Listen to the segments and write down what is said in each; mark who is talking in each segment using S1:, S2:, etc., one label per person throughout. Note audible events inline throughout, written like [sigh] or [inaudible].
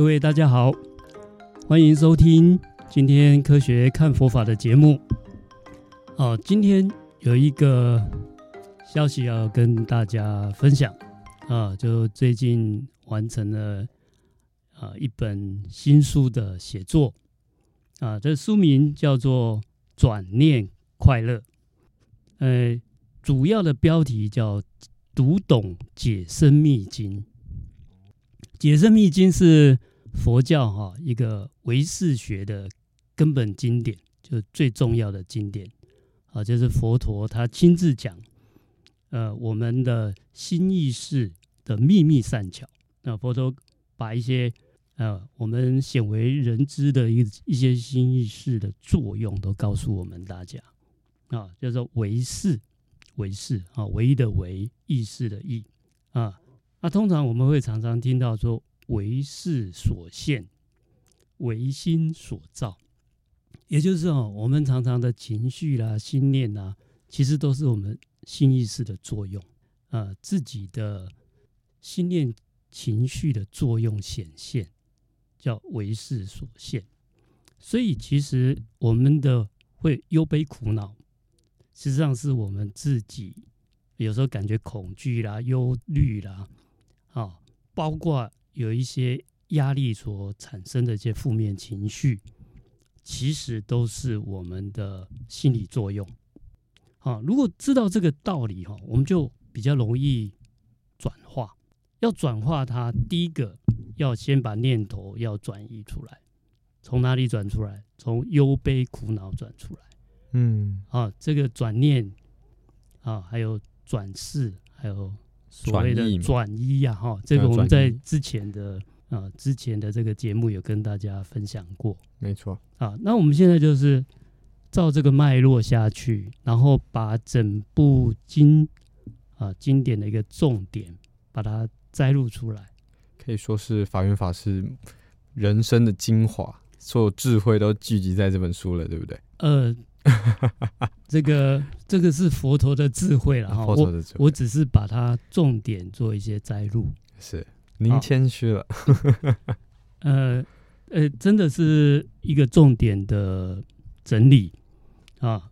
S1: 各位大家好，欢迎收听今天科学看佛法的节目。哦，今天有一个消息要跟大家分享啊，就最近完成了啊一本新书的写作啊，这书名叫做《转念快乐》，呃，主要的标题叫《读懂解深密经》。解深密经是佛教哈一个唯识学的根本经典，就最重要的经典啊，就是佛陀他亲自讲，呃，我们的心意识的秘密善巧。那佛陀把一些呃我们鲜为人知的一一些心意识的作用都告诉我们大家啊，叫做唯识，唯识啊，唯一的唯，意识的意啊。那、通常我们会常常听到说“唯识所现，唯心所造”，也就是哦，我们常常的情绪啦、心念啦，其实都是我们心意识的作用、呃，自己的心念情绪的作用显现，叫唯识所现。所以，其实我们的会忧悲苦恼，实际上是我们自己有时候感觉恐惧啦、忧虑啦。啊，包括有一些压力所产生的一些负面情绪，其实都是我们的心理作用。啊，如果知道这个道理哈，我们就比较容易转化。要转化它，第一个要先把念头要转移出来。从哪里转出来？从忧悲苦恼转出来。嗯，啊，这个转念啊，还有转世，还有。所谓的转移呀，哈，这个我们在之前的啊之前的这个节目有跟大家分享过，
S2: 没错
S1: 啊。那我们现在就是照这个脉络下去，然后把整部经啊经典的一个重点把它摘录出来，
S2: 可以说是法源法师人生的精华，所有智慧都聚集在这本书了，对不对？
S1: 呃。[laughs] 这个这个是佛陀的智慧了哈，我我只是把它重点做一些摘录。
S2: 是，您谦虚了。[laughs]
S1: 呃呃，真的是一个重点的整理啊。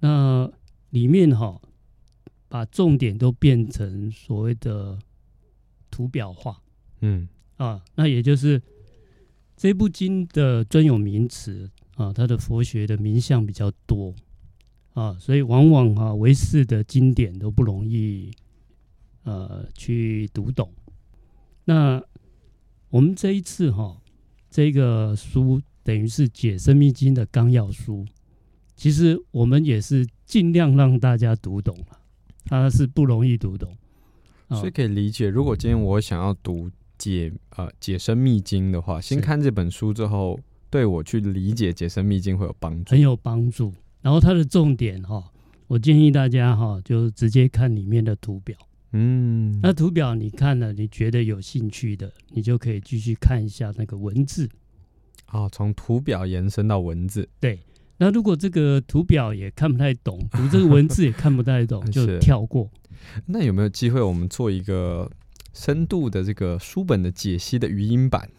S1: 那里面哈，把重点都变成所谓的图表化。嗯啊，那也就是这部经的专有名词。啊，他的佛学的名相比较多啊，所以往往啊唯识的经典都不容易呃去读懂。那我们这一次哈、啊，这个书等于是解生密经的纲要书，其实我们也是尽量让大家读懂了，它是不容易读懂，
S2: 所以可以理解。如果今天我想要读解呃解生密经的话，先看这本书之后。对我去理解解深密经会有帮助，
S1: 很有帮助。然后它的重点哈，我建议大家哈，就直接看里面的图表。嗯，那图表你看了，你觉得有兴趣的，你就可以继续看一下那个文字。
S2: 哦，从图表延伸到文字。
S1: 对，那如果这个图表也看不太懂，读这个文字也看不太懂，[laughs] 就跳过。
S2: 那有没有机会我们做一个深度的这个书本的解析的语音版？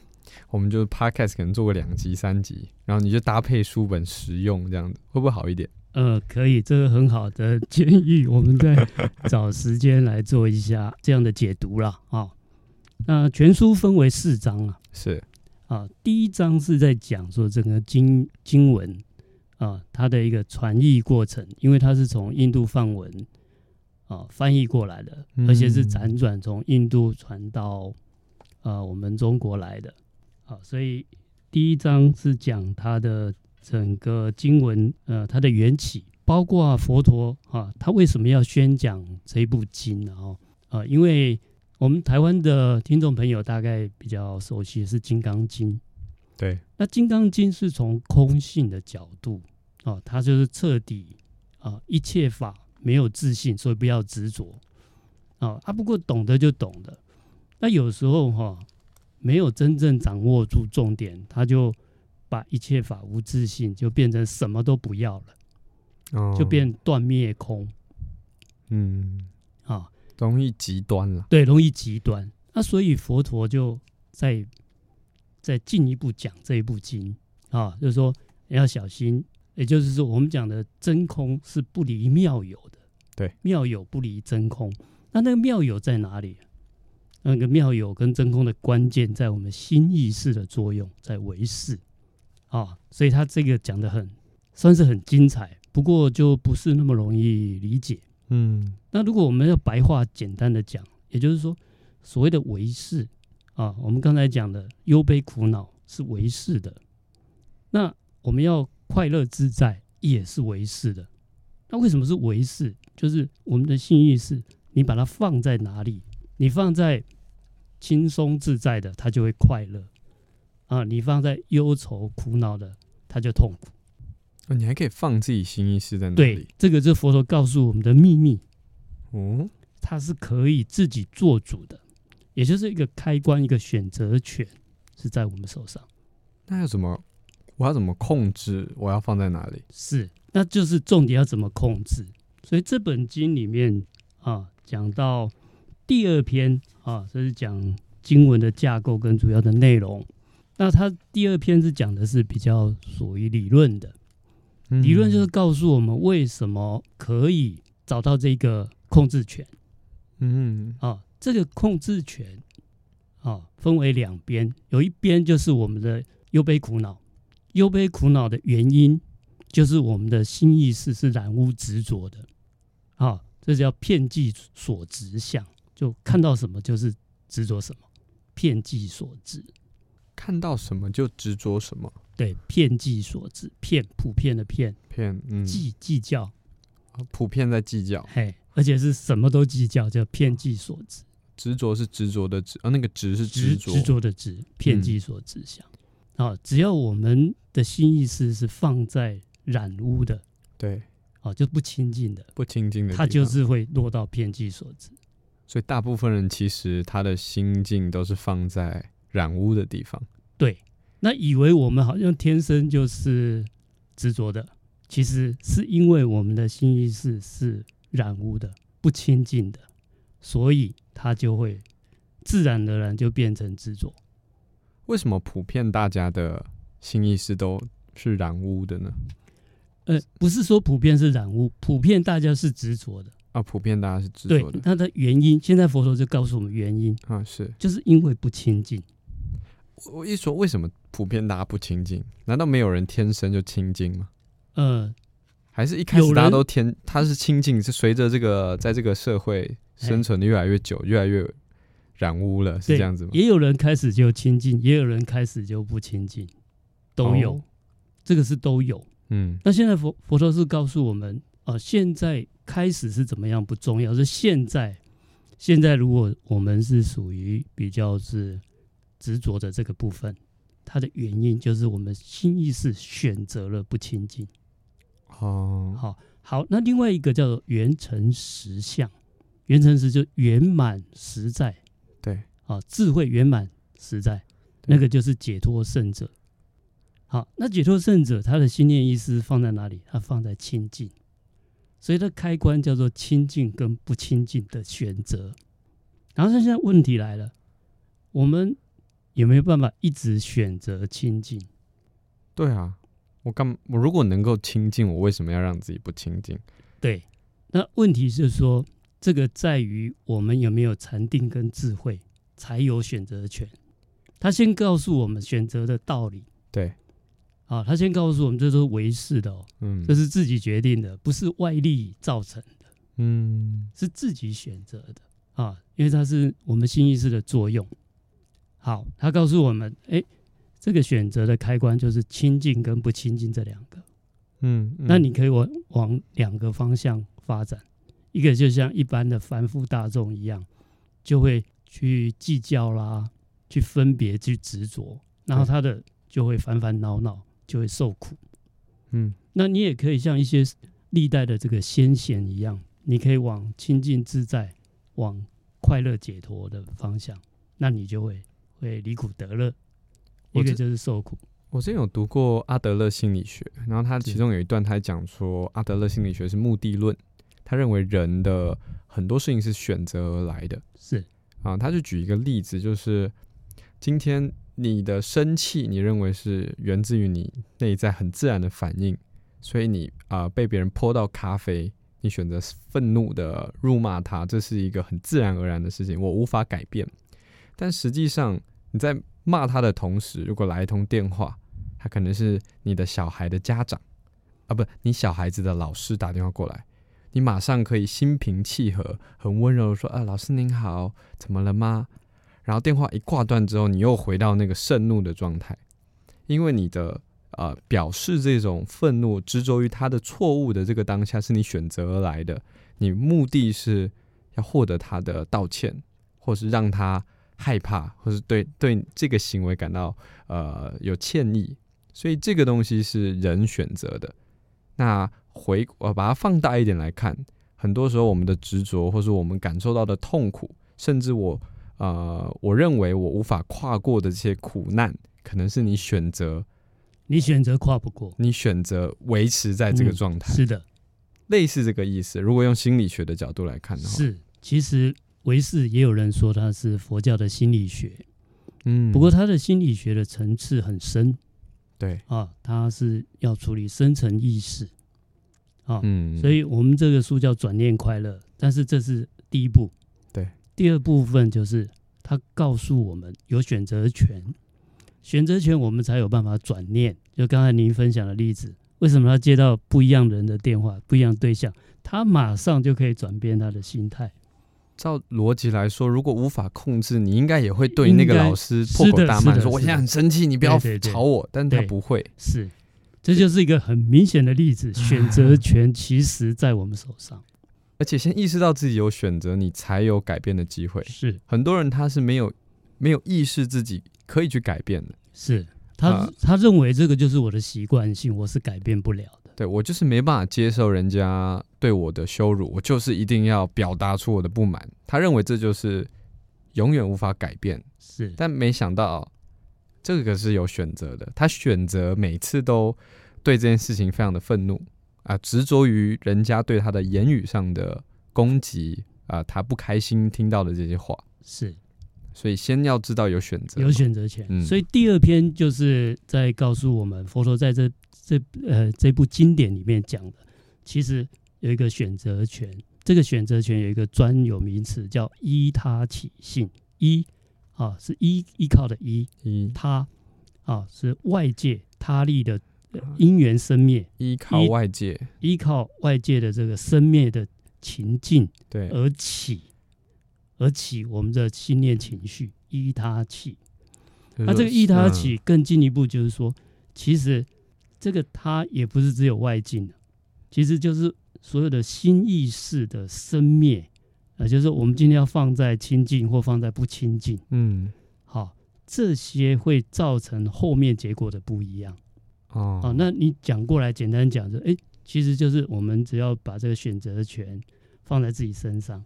S2: 我们就 podcast 可能做个两集、三集，然后你就搭配书本实用，这样子会不会好一点？
S1: 呃，可以，这个很好的建议，我们再找时间来做一下这样的解读啦啊。[laughs] 那全书分为四章啊，
S2: 是
S1: 啊，第一章是在讲说整个经经文啊，它的一个传译过程，因为它是从印度梵文啊翻译过来的，而且是辗转从印度传到呃我们中国来的。好，所以第一章是讲它的整个经文，呃，它的缘起，包括佛陀啊，他为什么要宣讲这一部经呢？哦，啊，因为我们台湾的听众朋友大概比较熟悉的是《金刚经》，
S2: 对，
S1: 那《金刚经》是从空性的角度，啊，它就是彻底啊，一切法没有自信，所以不要执着，啊，啊，不过懂得就懂得，那有时候哈。没有真正掌握住重点，他就把一切法无自信，就变成什么都不要了，哦、就变断灭空。嗯，啊，
S2: 容易极端了。
S1: 对，容易极端。那所以佛陀就在在进一步讲这一部经啊，就是说你要小心，也就是说我们讲的真空是不离妙有的，
S2: 对，
S1: 妙有不离真空。那那个妙有在哪里？那个妙有跟真空的关键在我们心意识的作用，在唯识啊，所以他这个讲的很算是很精彩，不过就不是那么容易理解。
S2: 嗯，
S1: 那如果我们要白话简单的讲，也就是说，所谓的唯识啊，我们刚才讲的忧悲苦恼是唯识的，那我们要快乐自在也是唯识的。那为什么是唯识？就是我们的心意识，你把它放在哪里？你放在轻松自在的，他就会快乐啊；你放在忧愁苦恼的，他就痛苦。
S2: 你还可以放自己心意是在哪里？
S1: 对，这个是佛陀告诉我们的秘密。
S2: 哦，
S1: 它是可以自己做主的，也就是一个开关，一个选择权是在我们手上。
S2: 那要怎么？我要怎么控制？我要放在哪里？
S1: 是，那就是重点要怎么控制。所以这本经里面啊，讲到。第二篇啊，这是讲经文的架构跟主要的内容。那它第二篇是讲的是比较属于理论的，理论就是告诉我们为什么可以找到这个控制权。嗯啊，这个控制权啊，分为两边，有一边就是我们的忧悲苦恼，忧悲苦恼的原因就是我们的心意识是染污执着的。啊，这叫片计所执相。就看到什么就是执着什么，遍计所致，
S2: 看到什么就执着什么。
S1: 对，遍计所执，遍普遍的遍，
S2: 遍嗯，
S1: 计计较，
S2: 普遍在计较，
S1: 嘿，而且是什么都计较，叫遍计所致。
S2: 执着是执着的执，啊，那个执是执着
S1: 执着的执，遍计所执相。啊、嗯，只要我们的心意识是放在染污的，
S2: 对，
S1: 啊，就不清净的，
S2: 不清净的，
S1: 它就是会落到遍计所执。
S2: 所以大部分人其实他的心境都是放在染污的地方。
S1: 对，那以为我们好像天生就是执着的，其实是因为我们的心意识是染污的、不清净的，所以他就会自然而然就变成执着。
S2: 为什么普遍大家的心意识都是染污的呢？
S1: 呃，不是说普遍是染污，普遍大家是执着的。
S2: 啊，普遍大家是执着的。
S1: 对，它的原因，现在佛陀就告诉我们原因
S2: 啊，是
S1: 就是因为不清净。
S2: 我一说为什么普遍大家不清净？难道没有人天生就清净吗？
S1: 呃，
S2: 还是一开始大家都天他是清净，是随着这个在这个社会生存的越来越久，越来越染污了，是这样子吗？
S1: 也有人开始就清净，也有人开始就不清净，都有，哦，这个是都有。嗯，那现在佛佛陀是告诉我们啊，呃，现在。开始是怎么样不重要，是现在。现在如果我们是属于比较是执着的这个部分，它的原因就是我们心意识选择了不清净。哦，好，好。那另外一个叫做圆成实相，圆成实就圆满实在。
S2: 对，
S1: 啊，智慧圆满实在，那个就是解脱圣者。好，那解脱圣者他的心念意识放在哪里？他放在清净。所以它开关叫做亲近跟不亲近的选择，然后现在问题来了，我们有没有办法一直选择亲近？
S2: 对啊，我干我如果能够亲近，我为什么要让自己不亲近？
S1: 对，那问题是说，这个在于我们有没有禅定跟智慧，才有选择权。他先告诉我们选择的道理。
S2: 对。
S1: 啊，他先告诉我们，这都是唯识的哦，嗯，这是自己决定的，不是外力造成的，嗯，是自己选择的啊，因为它是我们新意识的作用。好，他告诉我们，哎，这个选择的开关就是亲近跟不亲近这两个，嗯，嗯，那你可以往往两个方向发展，一个就像一般的凡夫大众一样，就会去计较啦，去分别，去执着，然后他的就会烦烦恼恼。就会受苦，嗯，那你也可以像一些历代的这个先贤一样，你可以往清净自在、往快乐解脱的方向，那你就会会离苦得乐。一个就是受苦。
S2: 我之前有读过阿德勒心理学，然后他其中有一段，他讲说阿德勒心理学是目的论，他认为人的很多事情是选择而来的。
S1: 是
S2: 啊，他就举一个例子，就是今天。你的生气，你认为是源自于你内在很自然的反应，所以你啊、被别人泼到咖啡，你选择愤怒的辱骂他，这是一个很自然而然的事情，我无法改变。但实际上你在骂他的同时，如果来一通电话，他可能是你的小孩的家长啊，不，你小孩子的老师打电话过来，你马上可以心平气和、很温柔的说：“啊，老师您好，怎么了吗？”然后电话一挂断之后，你又回到那个盛怒的状态，因为你的呃表示这种愤怒执着于他的错误的这个当下是你选择而来的，你目的是要获得他的道歉，或是让他害怕，或是对对这个行为感到呃有歉意。所以这个东西是人选择的。那回我把它放大一点来看，很多时候我们的执着，或是我们感受到的痛苦，甚至我呃，我认为我无法跨过的这些苦难，可能是你选择，
S1: 你选择跨不过，
S2: 你选择维持在这个状态。
S1: 嗯，是的，
S2: 类似这个意思。如果用心理学的角度来看的话，
S1: 是。其实唯识也有人说它是佛教的心理学，
S2: 嗯，
S1: 不过他的心理学的层次很深。
S2: 对
S1: 啊，他是要处理深层意识啊，
S2: 嗯，
S1: 所以我们这个书叫转念快乐，但是这是第一步，
S2: 对，
S1: 第二部分就是他告诉我们有选择权，选择权我们才有办法转念。就刚才您分享的例子，为什么他接到不一样人的电话，不一样对象，他马上就可以转变他的心态。
S2: 照逻辑来说，如果无法控制，你应该也会对那个老师破口大骂，说：“我现在很生气，你不要吵我。”但他不会，
S1: 是，这就是一个很明显的例子。选择权其实在我们手上，
S2: 而且先意识到自己有选择，你才有改变的机会。
S1: 是，
S2: 很多人他是没有没有意识自己可以去改变的，
S1: 是他、呃、他认为这个就是我的习惯性，我是改变不了的。
S2: 对，我就是没办法接受人家对我的羞辱，我就是一定要表达出我的不满。他认为这就是永远无法改变，
S1: 是。但
S2: 没想到这个是有选择的，他选择每次都对这件事情非常的愤怒啊，执着于人家对他的言语上的攻击啊，他不开心听到的这些话。
S1: 是，
S2: 所以先要知道有选择，
S1: 有选择权。
S2: 嗯，
S1: 所以第二篇就是在告诉我们，佛陀在这。这呃，这部经典里面讲的，其实有一个选择权。这个选择权有一个专有名词叫依他起性。依啊是依依靠的依，
S2: 依
S1: 他啊是外界他力的因缘生灭，
S2: 依靠外界，
S1: 依靠外界的这个生灭的情境，
S2: 对
S1: 而起而起我们的心念情绪，依他起。那、啊、这个依他起更进一步就是说，其实。这个他也不是只有外境，其实就是所有的心意识的生灭，啊，就是我们今天要放在清净或放在不清净，
S2: 嗯，
S1: 好，这些会造成后面结果的不一样。
S2: 哦，
S1: 好，那你讲过来，简单讲就，哎，其实就是我们只要把这个选择权放在自己身上，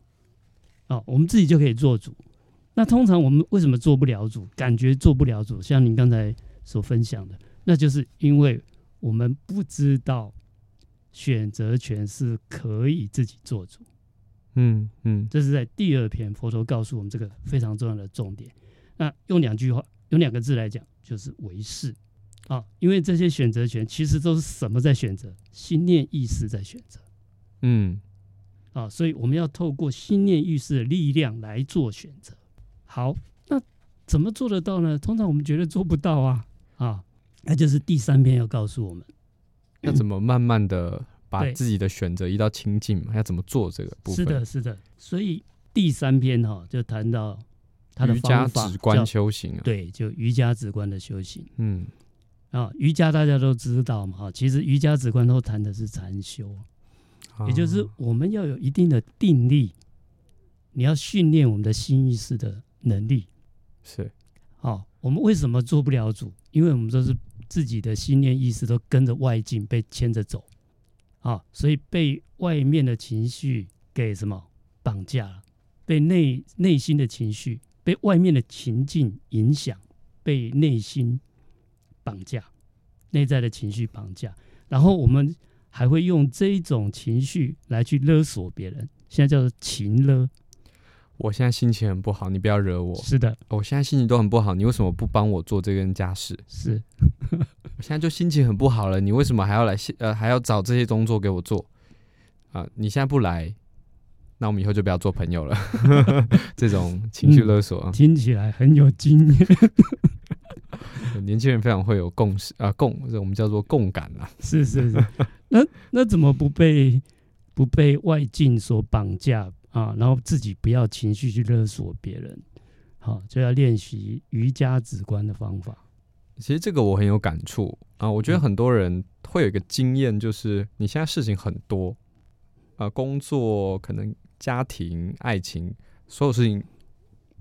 S1: 啊，我们自己就可以做主。那通常我们为什么做不了主？感觉做不了主，像您刚才所分享的，那就是因为。我们不知道选择权是可以自己做主，
S2: 嗯嗯，
S1: 这是在第二篇佛陀告诉我们这个非常重要的重点。那用两句话，用两个字来讲，就是唯识啊。因为这些选择权其实都是什么在选择？心念意识在选择，
S2: 嗯，
S1: 啊，所以我们要透过心念意识的力量来做选择。好，那怎么做得到呢？通常我们觉得做不到啊，啊。那就是第三篇要告诉我们，
S2: 要怎么慢慢的把自己的选择移到清净嘛？要怎么做这个部分？
S1: 是的，是的。所以第三篇哈就谈到他的
S2: 瑜伽止观修行啊，
S1: 对，就瑜伽止观的修行。
S2: 嗯，
S1: 啊，瑜伽大家都知道嘛，哈，其实瑜伽止观都谈的是禅修，也就是我们要有一定的定力，你要训练我们的心意识的能力。
S2: 是，
S1: 好，我们为什么做不了主？因为我们都是。自己的心念意识都跟着外境被牵着走，啊，所以被外面的情绪给什么绑架了？被内内心的情绪被外面的情境影响，被内心绑架，内在的情绪绑架，然后我们还会用这种情绪来去勒索别人，现在叫做情勒。
S2: 我现在心情很不好，你不要惹我。
S1: 是的，
S2: 我现在心情都很不好，你为什么不帮我做这件家事？
S1: 是，[laughs]
S2: 我现在就心情很不好了，你为什么还要来？呃，还要找这些工作给我做？啊、呃，你现在不来，那我们以后就不要做朋友了。[laughs] 这种情绪勒索、嗯，
S1: 听起来很有经验。[laughs]
S2: 年轻人非常会有共识啊，共这我们叫做共感啊。
S1: 是是是，[laughs] 那那怎么不被不被外境所绑架啊？然后自己不要情绪去勒索别人，好、啊，就要练习瑜伽止观的方法。
S2: 其实这个我很有感触啊，我觉得很多人会有一个经验，就是你现在事情很多啊，工作、可能家庭、爱情，所有事情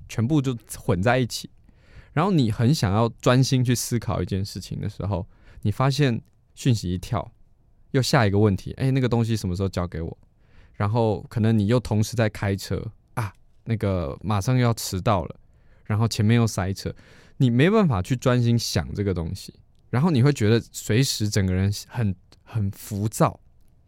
S2: 全部就混在一起。然后你很想要专心去思考一件事情的时候，你发现讯息一跳，又下一个问题，哎，那个东西什么时候交给我？然后可能你又同时在开车啊，那个马上又要迟到了，然后前面又塞车，你没办法去专心想这个东西，然后你会觉得随时整个人很很浮躁。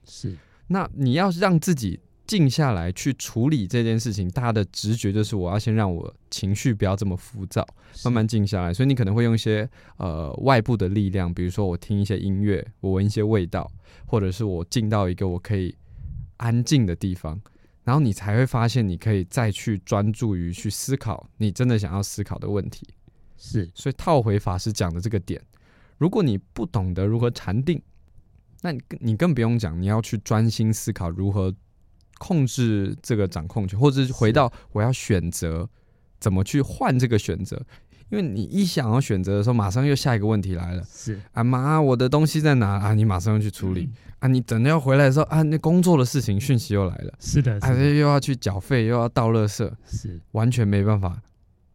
S1: 是，
S2: 那你要让自己。静下来去处理这件事情，大家的直觉就是我要先让我情绪不要这么浮躁，慢慢静下来。所以你可能会用一些呃外部的力量，比如说我听一些音乐，我闻一些味道，或者是我进到一个我可以安静的地方，然后你才会发现你可以再去专注于去思考你真的想要思考的问题。
S1: 是，
S2: 所以套回法师讲的这个点，如果你不懂得如何禅定，那你你更不用讲，你要去专心思考如何。控制这个掌控权，或者是回到我要选择怎么去换这个选择，因为你一想要选择的时候，马上又下一个问题来了。
S1: 是
S2: 啊妈，我的东西在哪啊？你马上要去处理、嗯、啊！你等要回来的时候啊，那工作的事情讯息又来了。
S1: 是的，
S2: 啊，又要去缴费，又要倒垃圾，
S1: 是
S2: 完全没办法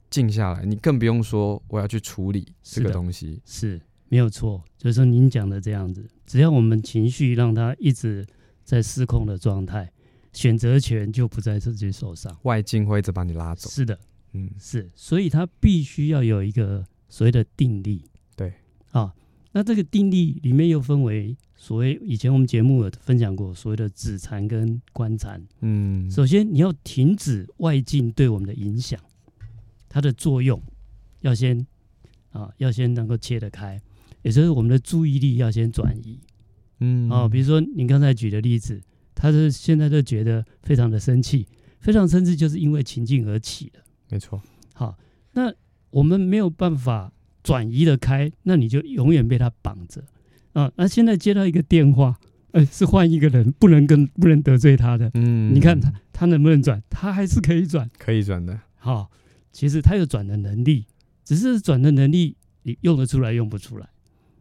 S2: 静下来。你更不用说我要去处理这个东西，
S1: 是，是没有错。就是说您讲的这样子，只要我们情绪让它一直在失控的状态。选择权就不在自己手上，
S2: 外境会一直把你拉走。
S1: 是的，
S2: 嗯，
S1: 是，所以他必须要有一个所谓的定力。
S2: 对，
S1: 啊，那这个定力里面又分为所谓以前我们节目有分享过所谓的止禅跟观禅。
S2: 嗯，
S1: 首先你要停止外境对我们的影响，它的作用要先啊，要先能够切得开，也就是我们的注意力要先转移。
S2: 嗯，
S1: 啊，比如说您刚才举的例子。他是现在就觉得非常的生气，非常生气，就是因为情境而起的。
S2: 没错。
S1: 好，那我们没有办法转移的开，那你就永远被他绑着啊。那现在接到一个电话，哎，是换一个人，不能跟不能得罪他的。
S2: 嗯，
S1: 你看他他能不能转？他还是可以转，
S2: 可以转的。
S1: 好，其实他有转的能力，只是转的能力你用得出来用不出来。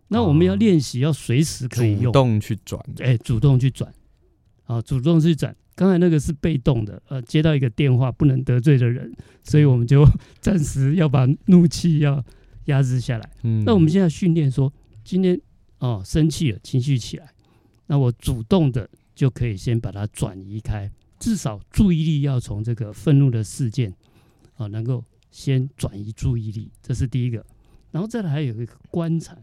S1: 那我们要练习，要随时可以用，
S2: 主动去转。
S1: 哎，主动去转。啊，主动去转，刚才那个是被动的，呃，接到一个电话不能得罪的人，所以我们就 [laughs] 暂时要把怒气要压制下来。
S2: 嗯，
S1: 那我们现在训练说，今天哦生气了，情绪起来，那我主动的就可以先把它转移开，至少注意力要从这个愤怒的事件啊，能够先转移注意力，这是第一个。然后再来还有一个观察，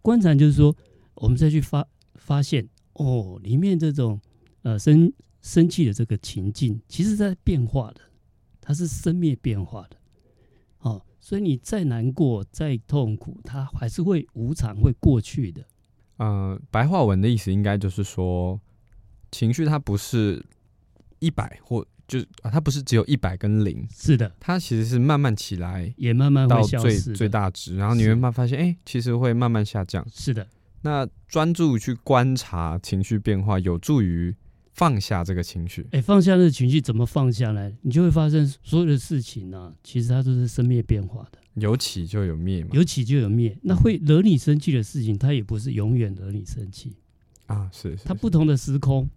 S1: 观察就是说，我们再去发发现哦，里面这种。呃，生生气的这个情境，其实在变化的，它是生灭变化的，哦，所以你再难过、再痛苦，它还是会无常，会过去的。
S2: 呃，白话文的意思应该就是说，情绪它不是一百或就啊，它不是只有一百跟零，
S1: 是的，
S2: 它其实是慢慢起来，
S1: 也慢慢
S2: 到最最大值，然后你会慢慢发现，哎，其实会慢慢下降。
S1: 是的，
S2: 那专注去观察情绪变化，有助于。放下这个情绪，
S1: 哎，放下这个情绪怎么放下来？你就会发现所有的事情呢、啊，其实它都是生灭变化的，
S2: 有起就有灭嘛，
S1: 有起就有灭。那会惹你生气的事情，它也不是永远惹你生气。
S2: 啊，是，是，是，
S1: 它不同的时空，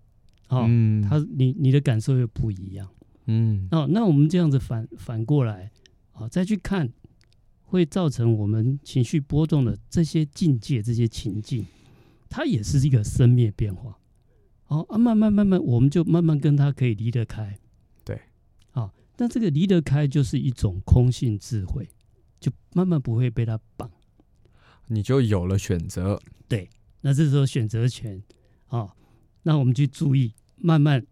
S1: 哦，
S2: 嗯、
S1: 它你你的感受又不一样，
S2: 嗯，
S1: 哦，那我们这样子反反过来，啊、哦，再去看，会造成我们情绪波动的这些境界、这些情境，它也是一个生灭变化。好啊，慢慢慢慢，我们就慢慢跟他可以离得开。
S2: 对，
S1: 好，那这个离得开就是一种空性智慧，就慢慢不会被他绑，
S2: 你就有了选择。
S1: 对，那这时候选择权，啊，那我们去注意，慢慢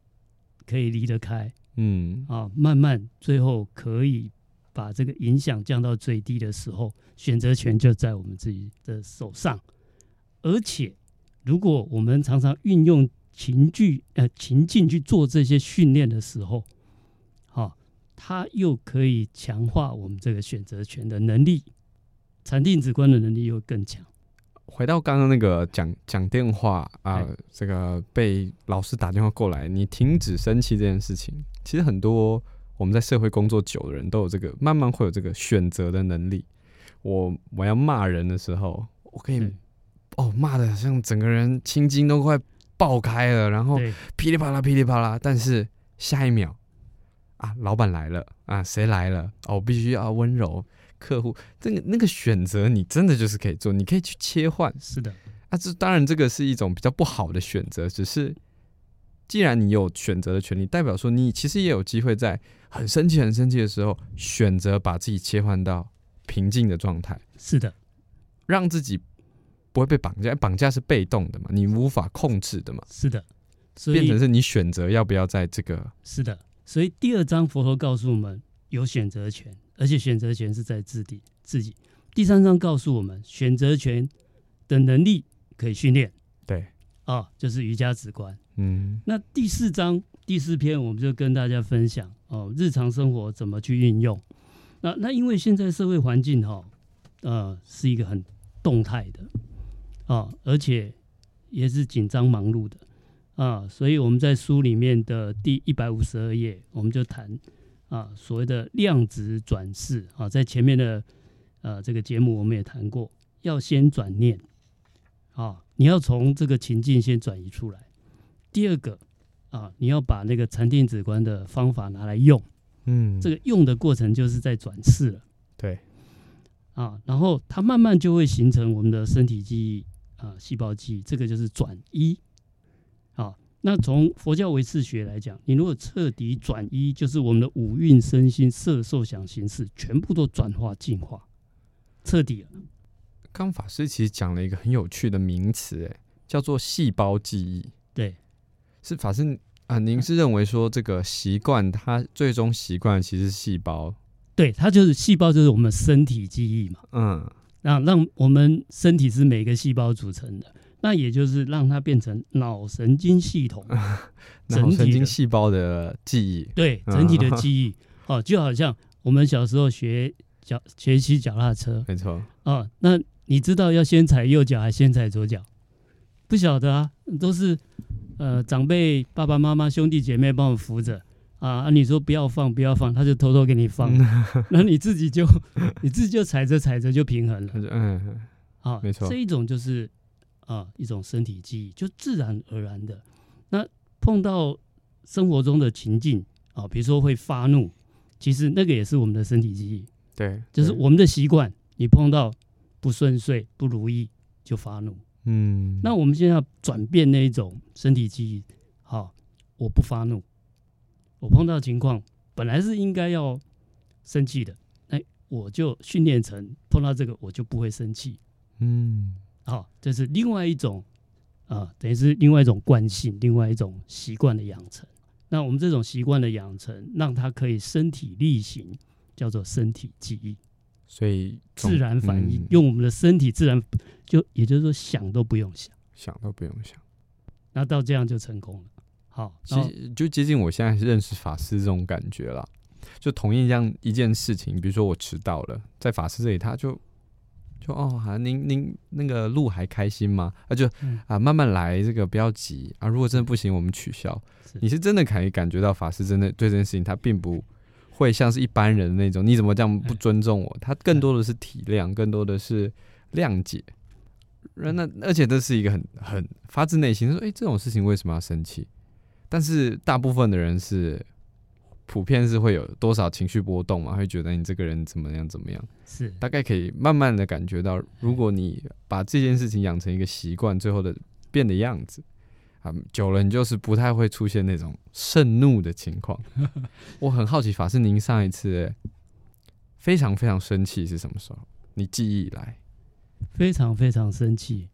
S1: 可以离得开，
S2: 嗯
S1: 啊，慢慢最后可以把这个影响降到最低的时候，选择权就在我们自己的手上。而且，如果我们常常运用情境呃情境去做这些训练的时候，好、啊，它又可以强化我们这个选择权的能力，禅定直观的能力又更强。
S2: 回到刚刚那个讲讲电话啊、呃，这个被老师打电话过来，你停止生气这件事情，其实很多我们在社会工作久的人都有这个，慢慢会有这个选择的能力。我我要骂人的时候，我可以哦骂的像整个人青筋都快爆开了，然后噼里啪啦噼里啪啦，但是下一秒啊，老板来了啊，谁来了？哦，我必须要温柔。客户，这个那个选择，你真的就是可以做，你可以去切换。
S1: 是的，
S2: 啊，这当然这个是一种比较不好的选择，只是既然你有选择的权利，代表说你其实也有机会在很生气、很生气的时候，选择把自己切换到平静的状态。
S1: 是的，
S2: 让自己不会被绑架，绑架是被动的嘛，你无法控制的嘛。
S1: 是的，所以
S2: 变成是你选择要不要在这个。
S1: 是的，所以第二章佛陀告诉我们有选择权。而且选择权是在自己自己。第三章告诉我们，选择权的能力可以训练。
S2: 对，
S1: 啊，就是瑜伽直观。
S2: 嗯，
S1: 那第四章第四篇，我们就跟大家分享哦，日常生活怎么去运用。那那因为现在社会环境哈，呃，是一个很动态的啊，而且也是紧张忙碌的啊，所以我们在书里面的第一百五十二页，我们就谈。啊，所谓的量子转世啊，在前面的呃这个节目我们也谈过，要先转念啊，你要从这个情境先转移出来。第二个啊，你要把那个禅定止观的方法拿来用，
S2: 嗯，
S1: 这个用的过程就是在转世了，
S2: 对，
S1: 啊，然后它慢慢就会形成我们的身体记忆啊，细胞记忆，这个就是转一。好。那从佛教唯识学来讲，你如果彻底转一，就是我们的五蕴身心色受想行识全部都转化进化，彻底了。
S2: 刚法师其实讲了一个很有趣的名词，哎，叫做细胞记忆。
S1: 对，
S2: 是法师啊，您是认为说这个习惯，它最终习惯其实是细胞？
S1: 对，它就是细胞，就是我们身体记忆嘛。
S2: 嗯，
S1: 让让我们身体是每个细胞组成的。那也就是让它变成脑神经系统，[laughs]
S2: 脑神经细胞的记忆，
S1: 对整体的记忆。[laughs] 哦，就好像我们小时候学脚学骑脚踏车，
S2: 没错。
S1: 哦，那你知道要先踩右脚还是先踩左脚？不晓得啊，都是呃长辈爸爸妈妈兄弟姐妹帮我扶着啊，你说不要放不要放，他就偷偷给你放，[laughs] 那你自己就你自己就踩着踩着就平衡了，
S2: 嗯，
S1: 啊，没错，这一种就是。啊，一种身体记忆，就自然而然的。那碰到生活中的情境啊，比如说会发怒，其实那个也是我们的身体记忆。
S2: 对，
S1: 就是我们的习惯。你碰到不顺遂、不如意就发怒。
S2: 嗯，
S1: 那我们现在要转变那一种身体记忆。好，我不发怒。我碰到情况本来是应该要生气的，哎，我就训练成碰到这个我就不会生气。
S2: 嗯。
S1: 好、哦，这是另外一种啊、呃，等于是另外一种惯性，另外一种习惯的养成。那我们这种习惯的养成，让它可以身体力行，叫做身体记忆。
S2: 所以
S1: 自然反应，嗯、用我们的身体自然就，也就是说想都不用想，
S2: 想都不用想。
S1: 那到这样就成功了。好，
S2: 其实就接近我现在认识法师这种感觉了。就同样这样一件事情，比如说我迟到了，在法师这里，他就。就哦，好，您您那个路还开心吗？啊，就啊，慢慢来，这个不要急啊。如果真的不行，我们取消。是你是真的可以感觉到法师真的对这件事情，他并不会像是一般人的那种。你怎么这样不尊重我？他更多的是体谅，更多的是谅解。那而且这是一个很很发自内心说，哎，这种事情为什么要生气？但是大部分的人是。普遍是会有多少情绪波动嘛？会觉得你这个人怎么样怎么样？
S1: 是
S2: 大概可以慢慢的感觉到，如果你把这件事情养成一个习惯，最后的变的样子啊，久了你就是不太会出现那种盛怒的情况。[laughs] 我很好奇，法师您上一次非常非常生气是什么时候？你记忆以来
S1: 非常非常生气。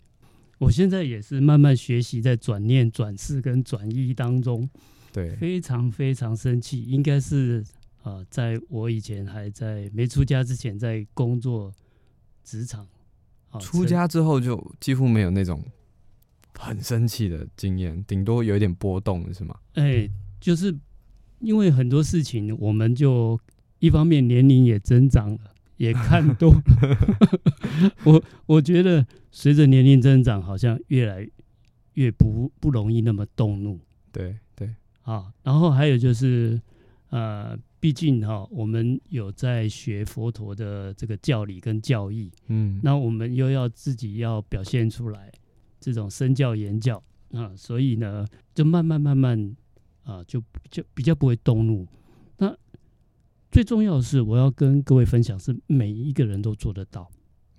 S1: 我现在也是慢慢学习在转念、转世跟转依当中。
S2: 对，
S1: 非常非常生气，应该是啊、呃，在我以前还在没出家之前，在工作职场，
S2: 啊、出家之后就几乎没有那种很生气的经验，顶多有一点波动，是吗？
S1: 哎、欸，就是因为很多事情，我们就一方面年龄也增长了，也看多，[laughs] 我我觉得随着年龄增长，好像越来越不不容易那么动怒。
S2: 对对，
S1: 啊，然后还有就是，呃，毕竟哈、哦，我们有在学佛陀的这个教理跟教义，嗯，那我们又要自己要表现出来这种身教言教啊，所以呢，就慢慢慢慢啊，就就比较不会动怒。那最重要的是，我要跟各位分享，是每一个人都做得到，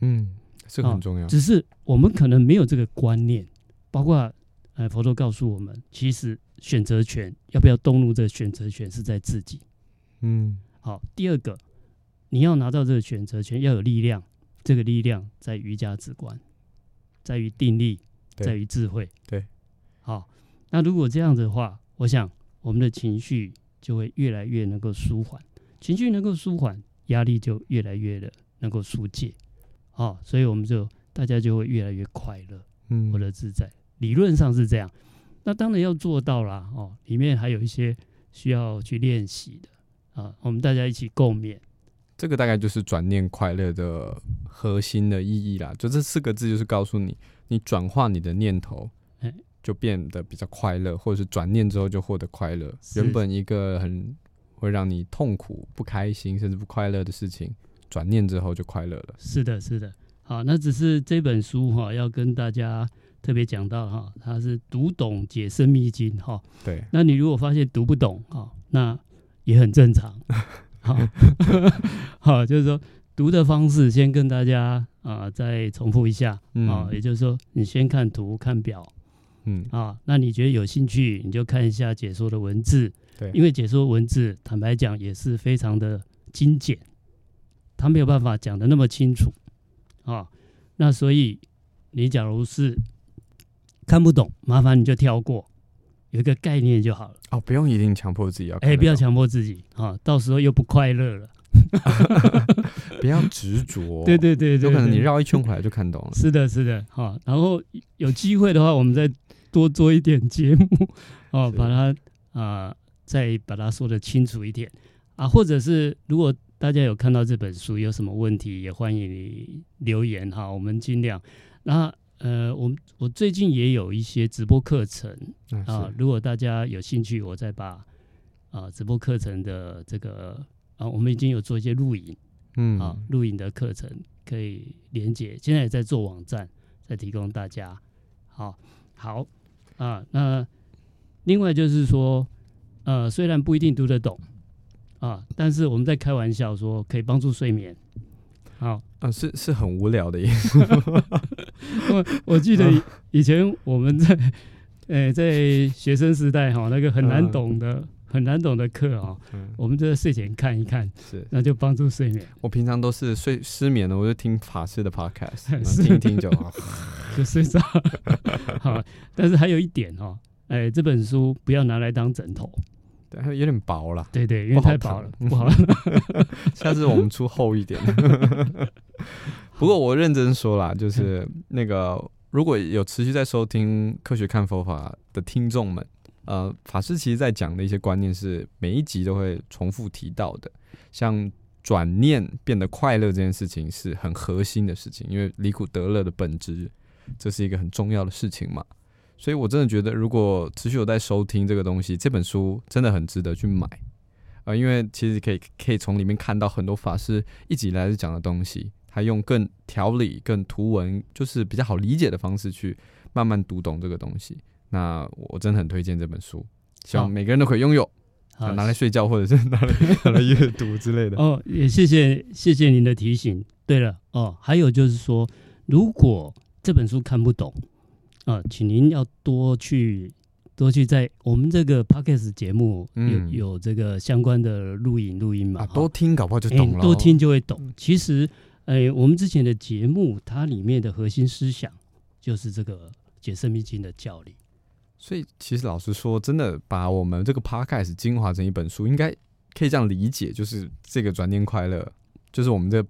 S2: 嗯，这个很重要，
S1: 只是我们可能没有这个观念，包括。哎，佛陀告诉我们，其实选择权要不要动怒，这个选择权是在自己。嗯，好。第二个，你要拿到这个选择权，要有力量。这个力量在瑜伽之观，在于定力，在于智慧。
S2: 对，
S1: 好。那如果这样子的话，我想我们的情绪就会越来越能够舒缓，情绪能够舒缓，压力就越来越的能够疏解。好，所以我们就大家就会越来越快乐，嗯，活得自在。理论上是这样，那当然要做到啦哦。里面还有一些需要去练习的啊，我们大家一起共勉。
S2: 这个大概就是转念快乐的核心的意义啦。就这四个字，就是告诉你，你转化你的念头，就变得比较快乐，或者是转念之后就获得快乐。原本一个很会让你痛苦、不开心甚至不快乐的事情，转念之后就快乐了。
S1: 是的，是的。好，那只是这本书哈，要跟大家。特别讲到哈，它是读懂解深密经哈。
S2: 对，
S1: 那你如果发现读不懂哈，那也很正常。[laughs] 好，好，就是说读的方式，先跟大家啊再重复一下啊、嗯，也就是说，你先看图看表，嗯啊，那你觉得有兴趣，你就看一下解说的文字。
S2: 对，
S1: 因为解说文字，坦白讲也是非常的精简，他没有办法讲的那么清楚啊。那所以你假如是看不懂，麻烦你就跳过，有一个概念就好了。
S2: 哦，不用一定强迫自己要。
S1: 哎、欸，不要强迫自己啊，到时候又不快乐了。[laughs] [laughs]
S2: 不要执着。
S1: 对对对，对，
S2: 有可能你绕一圈回来就看懂了。
S1: 是的，是的，哈。然后有机会的话，我们再多做一点节目，哦，把它啊、呃，再把它说的清楚一点啊。或者是如果大家有看到这本书有什么问题，也欢迎你留言哈，我们尽量。那。呃，我我最近也有一些直播课程啊，啊，如果大家有兴趣，我再把啊直播课程的这个啊，我们已经有做一些录影，嗯啊，录影的课程可以连接，现在也在做网站，在提供大家。好，好啊，那另外就是说，呃，虽然不一定读得懂啊，但是我们在开玩笑说可以帮助睡眠。好
S2: 啊，是是很无聊的。[laughs]
S1: 我我记得 [laughs] 以前我们在，呃、欸，在学生时代哈，那个很难懂的、嗯、很难懂的课啊、嗯，我们就在睡前看一看，是那就帮助睡眠。
S2: 我平常都是睡失眠了，我就听法师的 podcast，[laughs] 听一听就好，
S1: 就睡着。好，但是还有一点哈，哎、欸，这本书不要拿来当枕头。
S2: 对，有点薄了。
S1: 对对，因为太薄了，不好。[laughs] [laughs]
S2: 下次我们出厚一点。[laughs] 不过我认真说啦，就是那个如果有持续在收听《科学看佛法》的听众们，呃，法师其实在讲的一些观念是每一集都会重复提到的，像转念变得快乐这件事情是很核心的事情，因为离苦得乐的本质，这是一个很重要的事情嘛。所以，我真的觉得，如果持续有在收听这个东西，这本书真的很值得去买啊、呃！因为其实可以可以从里面看到很多法师一直以来是讲的东西，他用更条理、更图文，就是比较好理解的方式去慢慢读懂这个东西。那我真的很推荐这本书，希望每个人都可以拥有，拿来睡觉或者是拿来拿来阅读之类的。
S1: 哦，也谢谢谢谢您的提醒。对了，哦，还有就是说，如果这本书看不懂。啊，请您要多去多去在我们这个 Podcast 节目有、嗯、有这个相关的录影录音嘛？
S2: 多听搞不好就懂了、欸。
S1: 多听就会懂。其实，哎、欸，我们之前的节目它里面的核心思想就是这个解深密经的教理，
S2: 所以其实老实说，真的把我们这个 podcast 精华成一本书，应该可以这样理解，就是这个转念快乐，就是我们这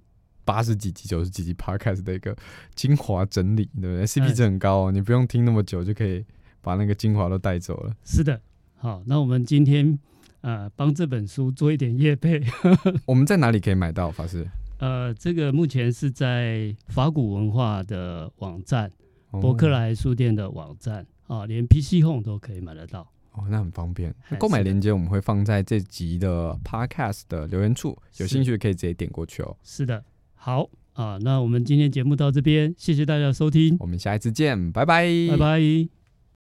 S2: 八十几集、九十几集 podcast 的一个精华整理，对不对？CP 值很高，哦，你不用听那么久就可以把那个精华都带走了。
S1: 是的，好，那我们今天呃帮这本书做一点业配，[laughs]
S2: 我们在哪里可以买到？法师？[laughs]
S1: 呃，这个目前是在法古文化的网站、博克莱书店的网站。啊，连 PC Home 都可以买得到
S2: 哦，那很方便。购买链接我们会放在这集的 Podcast 的留言处，有兴趣可以直接点过去哦。
S1: 是的，好啊，那我们今天节目到这边，谢谢大家收听，
S2: 我们下一次见，拜拜，
S1: 拜拜。